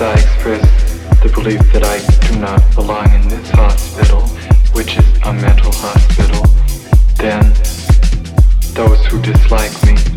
as I express the belief that I do not belong in this hospital, which is a mental hospital, then those who dislike me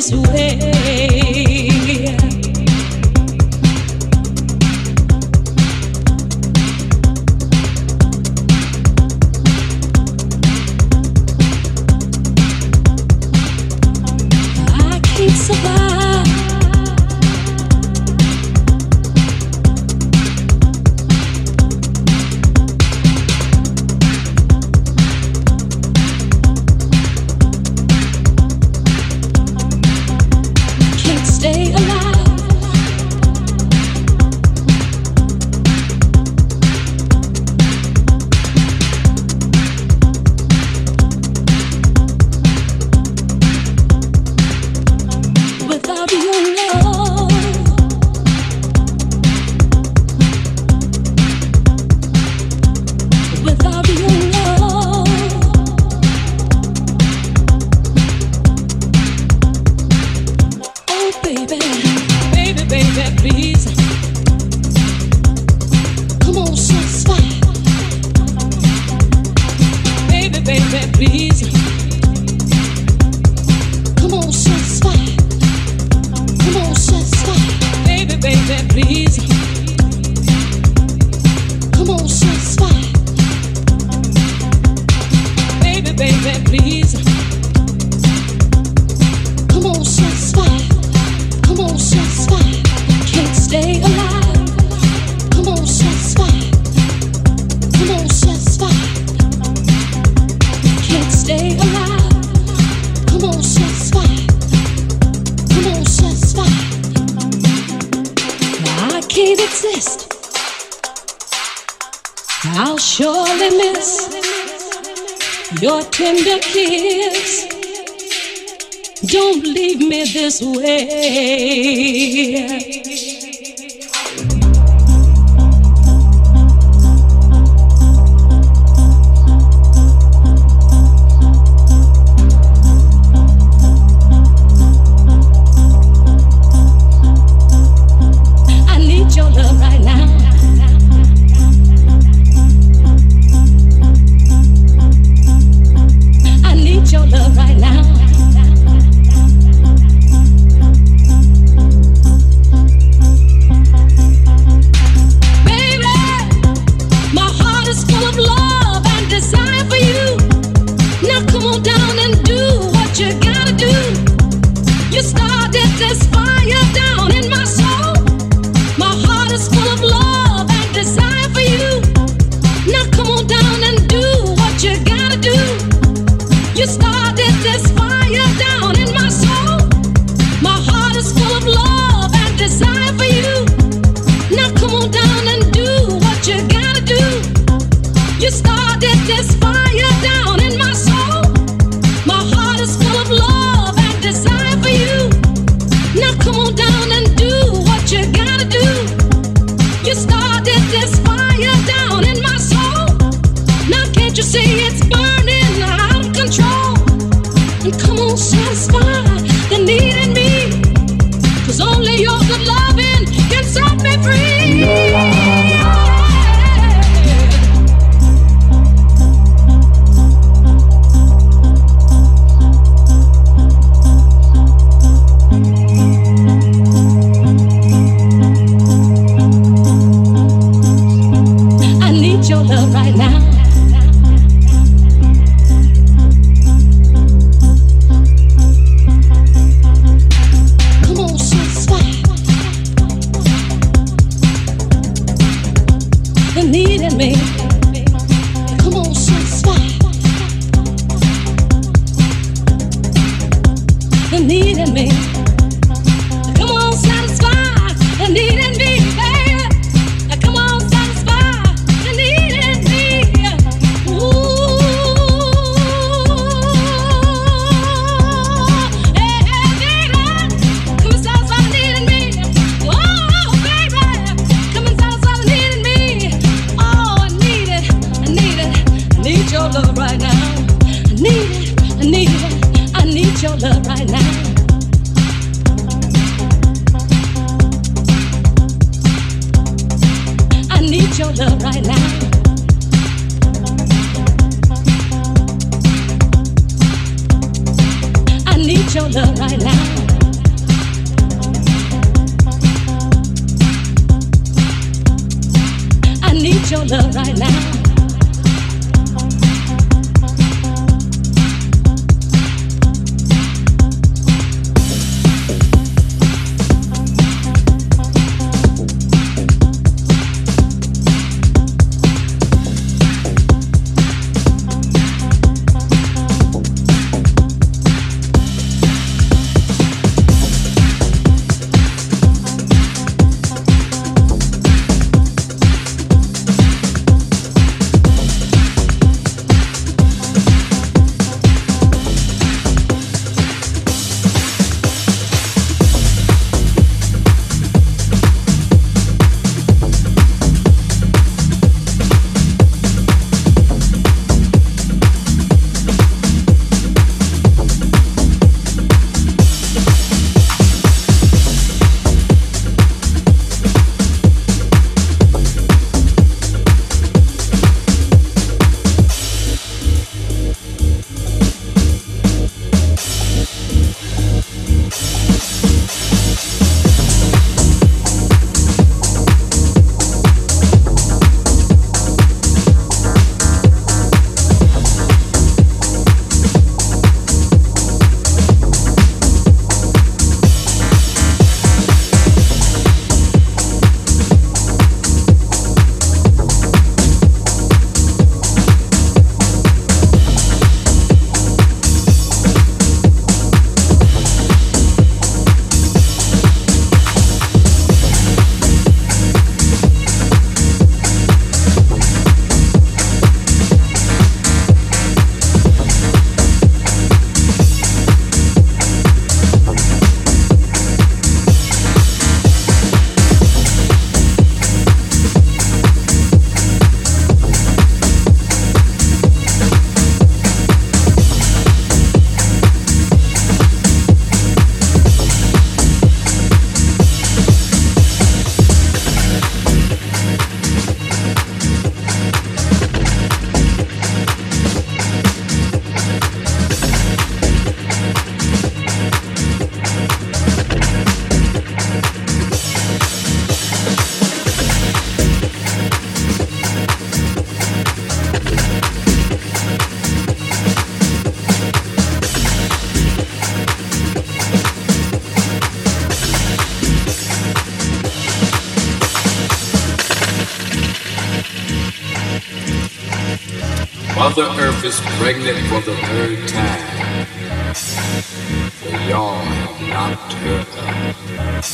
this way. Is pregnant for the third time. Y'all have knocked her up.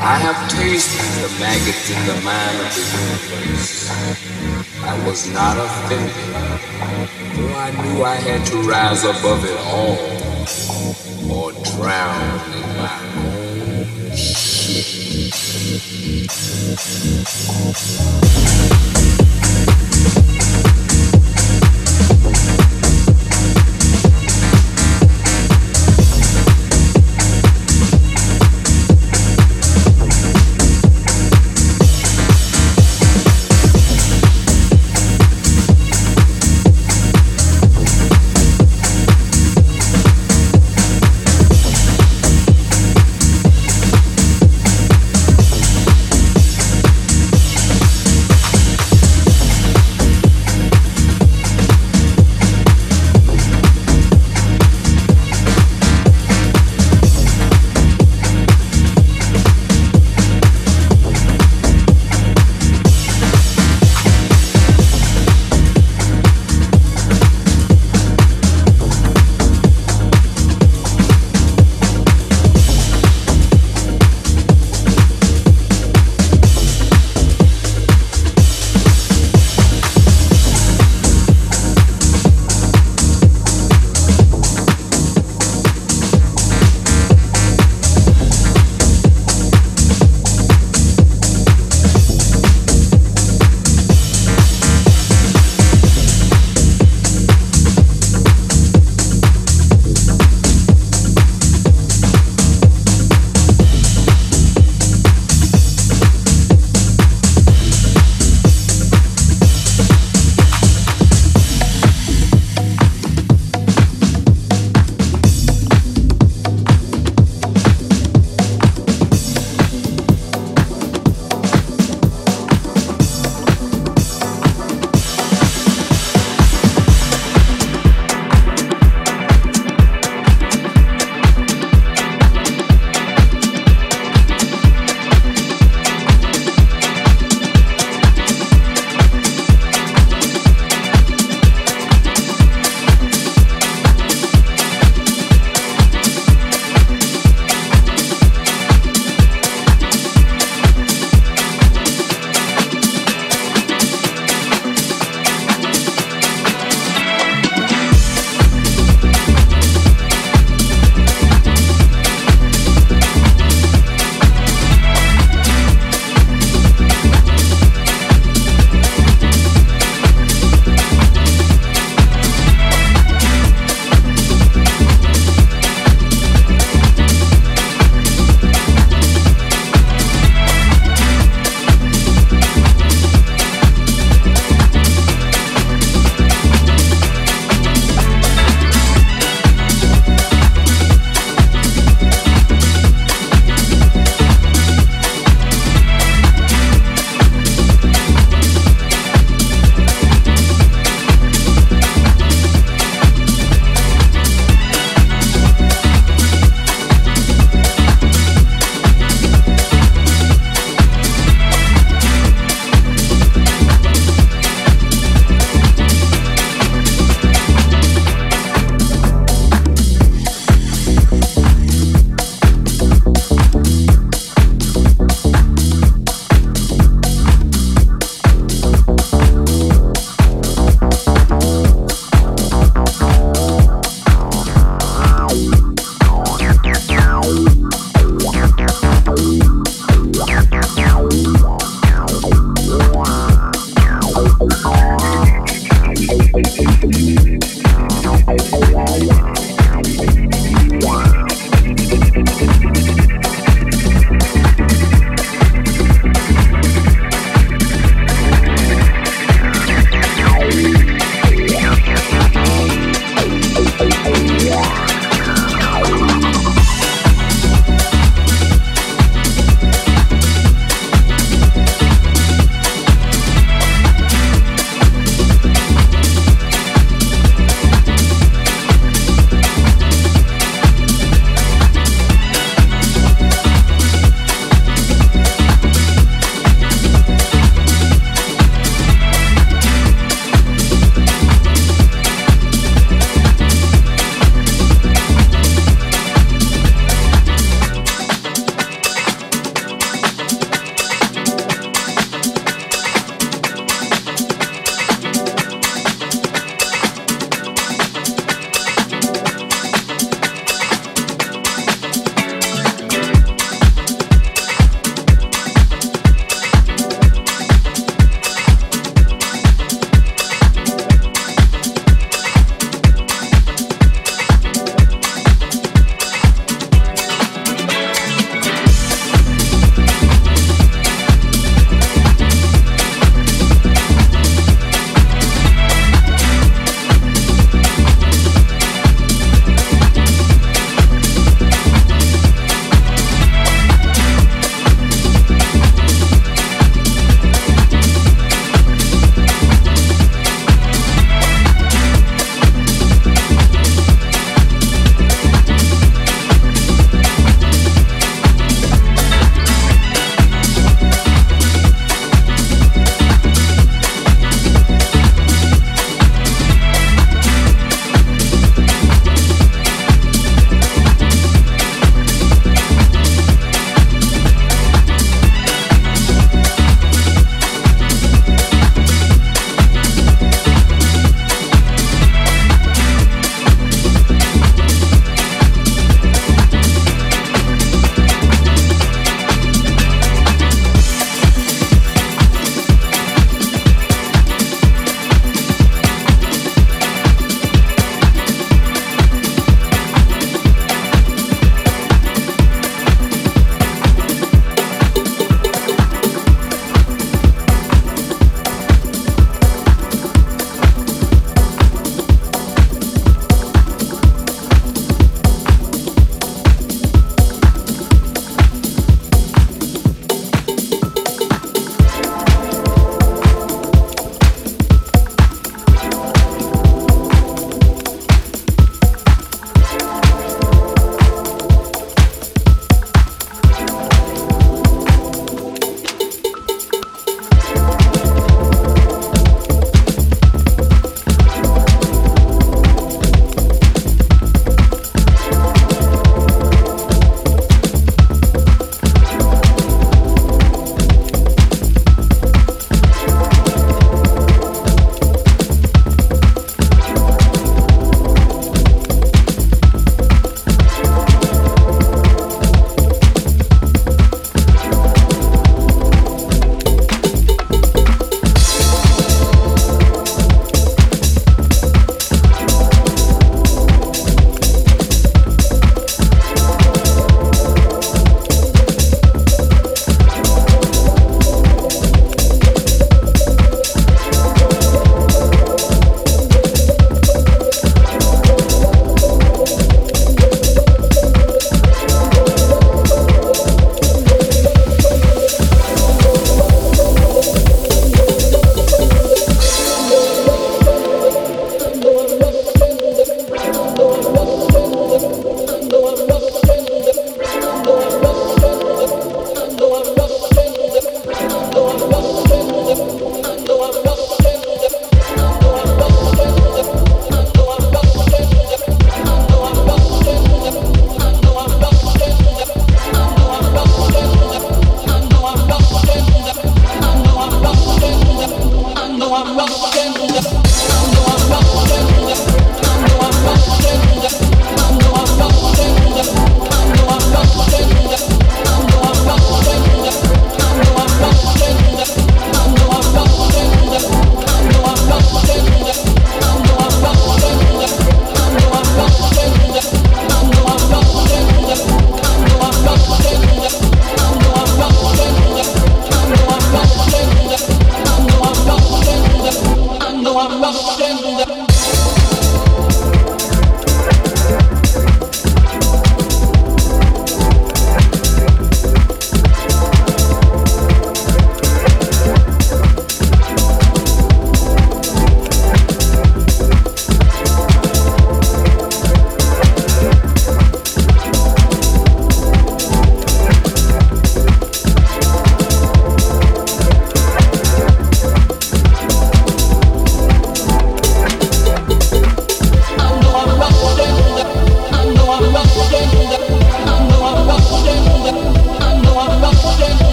I have tasted the maggots in the mind of the universe. I was not offended, though I knew I had to rise above it all or drown in my own shit.